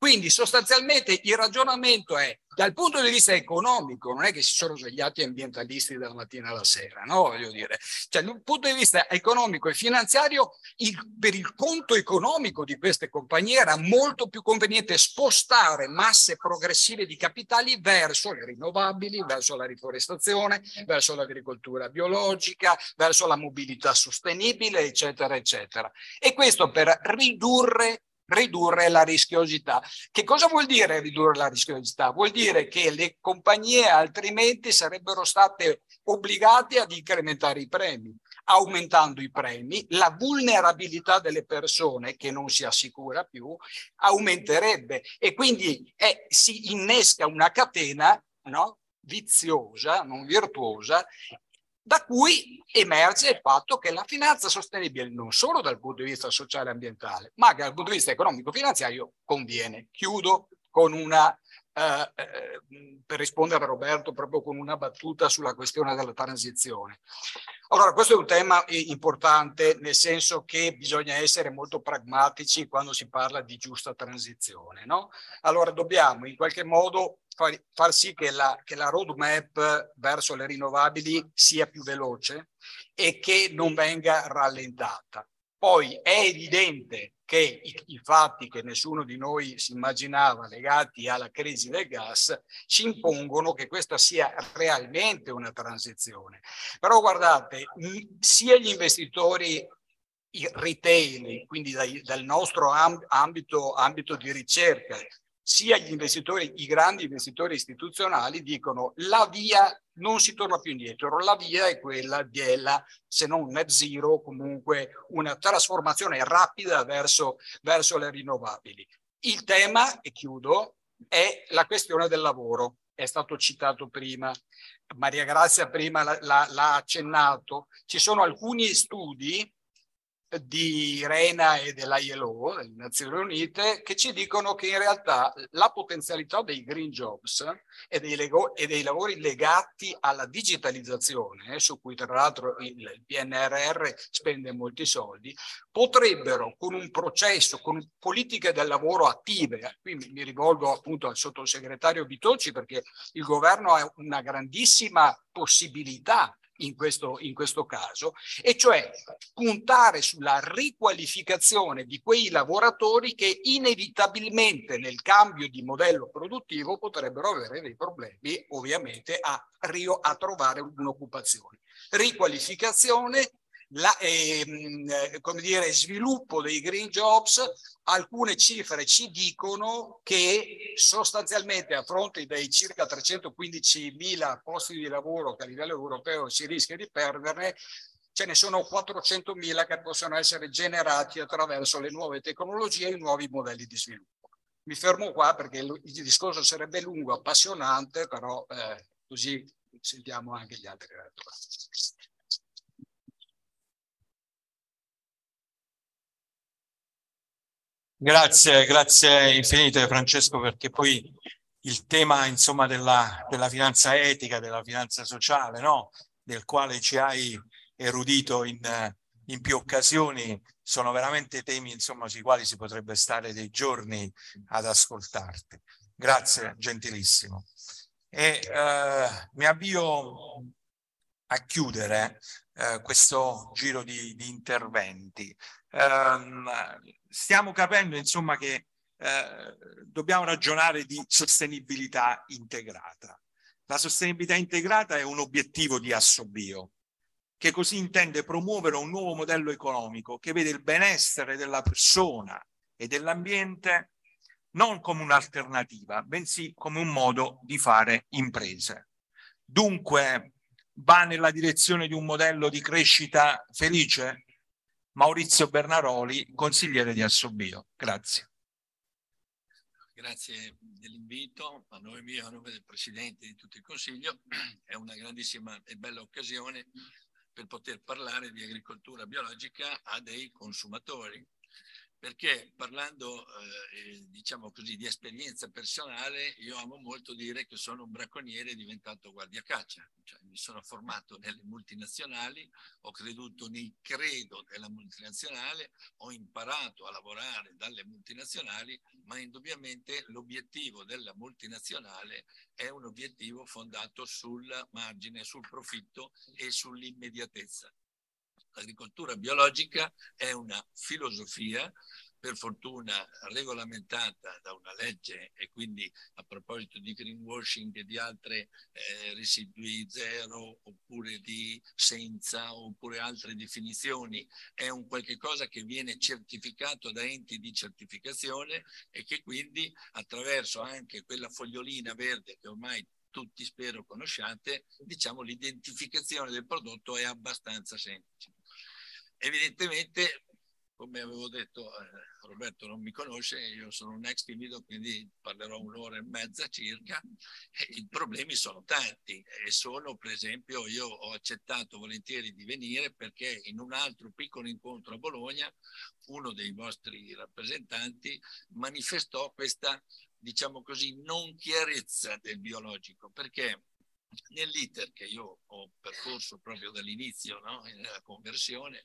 Quindi sostanzialmente il ragionamento è dal punto di vista economico, non è che si sono svegliati ambientalisti dalla mattina alla sera, no? Voglio dire, cioè dal punto di vista economico e finanziario, il, per il conto economico di queste compagnie era molto più conveniente spostare masse progressive di capitali verso le rinnovabili, verso la riforestazione, verso l'agricoltura biologica, verso la mobilità sostenibile, eccetera, eccetera. E questo per ridurre ridurre la rischiosità. Che cosa vuol dire ridurre la rischiosità? Vuol dire che le compagnie altrimenti sarebbero state obbligate ad incrementare i premi. Aumentando i premi, la vulnerabilità delle persone che non si assicura più aumenterebbe e quindi è, si innesca una catena no? viziosa, non virtuosa, da cui emerge il fatto che la finanza sostenibile non solo dal punto di vista sociale e ambientale, ma che dal punto di vista economico-finanziario conviene. Chiudo con una, eh, eh, per rispondere a Roberto, proprio con una battuta sulla questione della transizione. Allora, questo è un tema importante nel senso che bisogna essere molto pragmatici quando si parla di giusta transizione. No? Allora, dobbiamo in qualche modo far sì che la, che la roadmap verso le rinnovabili sia più veloce e che non venga rallentata. Poi è evidente che i, i, fatti che nessuno di noi si immaginava legati alla crisi del gas ci impongono che questa sia realmente una transizione. Però guardate, sia gli investitori retail, quindi dai, dal nostro ambito, ambito di ricerca, sia gli investitori, i grandi investitori istituzionali dicono la via non si torna più indietro, la via è quella della, se non net zero, comunque una trasformazione rapida verso, verso le rinnovabili. Il tema, e chiudo, è la questione del lavoro. È stato citato prima, Maria Grazia prima l'ha accennato. Ci sono alcuni studi di RENA e dell'ILO, delle Nazioni Unite, che ci dicono che in realtà la potenzialità dei green jobs e dei, e dei lavori legati alla digitalizzazione, su cui tra l'altro il PNRR spende molti soldi, potrebbero con un processo, con politiche del lavoro attive, qui mi rivolgo appunto al sottosegretario Bitocci perché il governo ha una grandissima possibilità in questo, in questo caso, e cioè puntare sulla riqualificazione di quei lavoratori che inevitabilmente nel cambio di modello produttivo potrebbero avere dei problemi ovviamente a, a trovare un'occupazione. Riqualificazione la, eh, come dire, sviluppo dei green jobs, alcune cifre ci dicono che sostanzialmente a fronte dei circa 315 mila posti di lavoro che a livello europeo si rischia di perderne, ce ne sono 400 mila che possono essere generati attraverso le nuove tecnologie e i nuovi modelli di sviluppo. Mi fermo qua perché il, il discorso sarebbe lungo, appassionante, però eh, così sentiamo anche gli altri relatori. Grazie, grazie infinite Francesco perché poi il tema insomma della, della finanza etica, della finanza sociale, no? del quale ci hai erudito in, in più occasioni, sono veramente temi insomma sui quali si potrebbe stare dei giorni ad ascoltarti. Grazie, gentilissimo. E eh, mi avvio a chiudere eh, questo giro di, di interventi. Um, stiamo capendo insomma che eh, dobbiamo ragionare di sostenibilità integrata. La sostenibilità integrata è un obiettivo di Assobio, che così intende promuovere un nuovo modello economico che vede il benessere della persona e dell'ambiente non come un'alternativa, bensì come un modo di fare imprese. Dunque va nella direzione di un modello di crescita felice? Maurizio Bernaroli, consigliere di Assobio. Grazie. Grazie dell'invito, a nome mio, a nome del Presidente di tutto il Consiglio. È una grandissima e bella occasione per poter parlare di agricoltura biologica a dei consumatori, perché parlando eh, diciamo così di esperienza personale io amo molto dire che sono un bracconiere diventato guardia caccia cioè, mi sono formato nelle multinazionali ho creduto nel credo della multinazionale ho imparato a lavorare dalle multinazionali ma indubbiamente l'obiettivo della multinazionale è un obiettivo fondato sul margine sul profitto e sull'immediatezza L'agricoltura biologica è una filosofia per fortuna regolamentata da una legge e quindi a proposito di greenwashing e di altre eh, residui zero oppure di senza oppure altre definizioni è un qualche cosa che viene certificato da enti di certificazione e che quindi attraverso anche quella fogliolina verde che ormai tutti spero conosciate, diciamo l'identificazione del prodotto è abbastanza semplice. Evidentemente, come avevo detto, eh, Roberto non mi conosce, io sono un ex timido, quindi parlerò un'ora e mezza circa. I problemi sono tanti e sono, per esempio, io ho accettato volentieri di venire perché in un altro piccolo incontro a Bologna uno dei vostri rappresentanti manifestò questa, diciamo così, non chiarezza del biologico, perché nell'iter che io ho percorso proprio dall'inizio, no? nella conversione,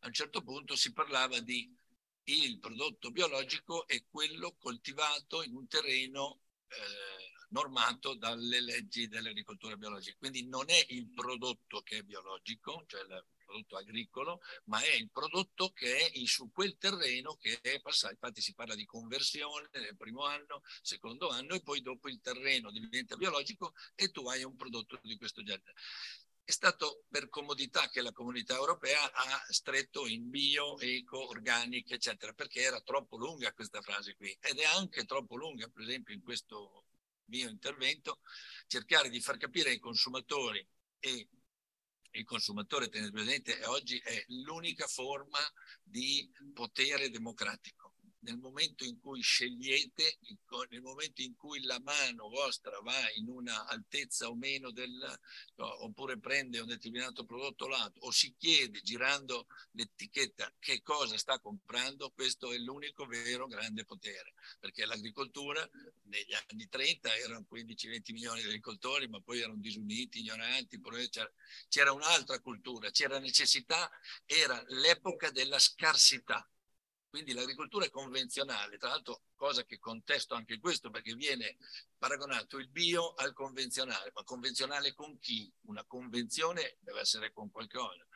a un certo punto si parlava di il prodotto biologico è quello coltivato in un terreno eh, normato dalle leggi dell'agricoltura biologica. Quindi non è il prodotto che è biologico, cioè il prodotto agricolo, ma è il prodotto che è su quel terreno che è passato. Infatti si parla di conversione nel primo anno, secondo anno e poi dopo il terreno diventa biologico e tu hai un prodotto di questo genere. È stato per comodità che la comunità europea ha stretto in bio, eco, organic, eccetera, perché era troppo lunga questa frase qui ed è anche troppo lunga, per esempio, in questo mio intervento, cercare di far capire ai consumatori e il consumatore, tenete presente, oggi è l'unica forma di potere democratico nel momento in cui scegliete, nel momento in cui la mano vostra va in una altezza o meno del, oppure prende un determinato prodotto lato o si chiede girando l'etichetta che cosa sta comprando, questo è l'unico vero grande potere, perché l'agricoltura negli anni 30 erano 15-20 milioni di agricoltori, ma poi erano disuniti, ignoranti, c'era, c'era un'altra cultura, c'era necessità, era l'epoca della scarsità quindi l'agricoltura è convenzionale, tra l'altro cosa che contesto anche questo perché viene paragonato il bio al convenzionale, ma convenzionale con chi? Una convenzione deve essere con qualcosa.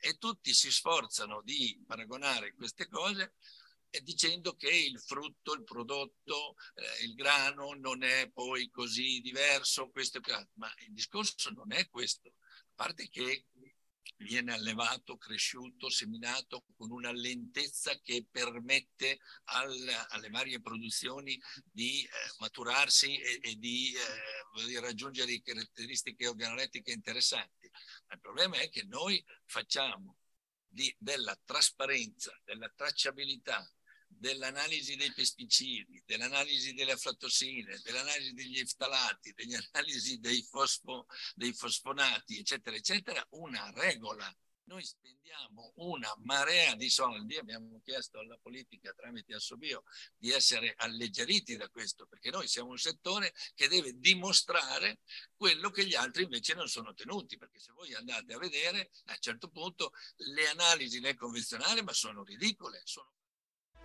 E tutti si sforzano di paragonare queste cose dicendo che il frutto, il prodotto, eh, il grano non è poi così diverso, questo, ma il discorso non è questo, a parte che viene allevato, cresciuto, seminato con una lentezza che permette al, alle varie produzioni di eh, maturarsi e, e di, eh, di, raggiungere caratteristiche organolettiche interessanti. Ma il problema è che noi facciamo di, della trasparenza, della tracciabilità, dell'analisi dei pesticidi, dell'analisi delle aflatossine, dell'analisi degli eftalati, dell'analisi dei, fosfo, dei fosfonati, eccetera, eccetera, una regola. Noi spendiamo una marea di soldi, abbiamo chiesto alla politica tramite Assobio di essere alleggeriti da questo, perché noi siamo un settore che deve dimostrare quello che gli altri invece non sono tenuti, perché se voi andate a vedere, a un certo punto le analisi nel convenzionale ma sono ridicole, sono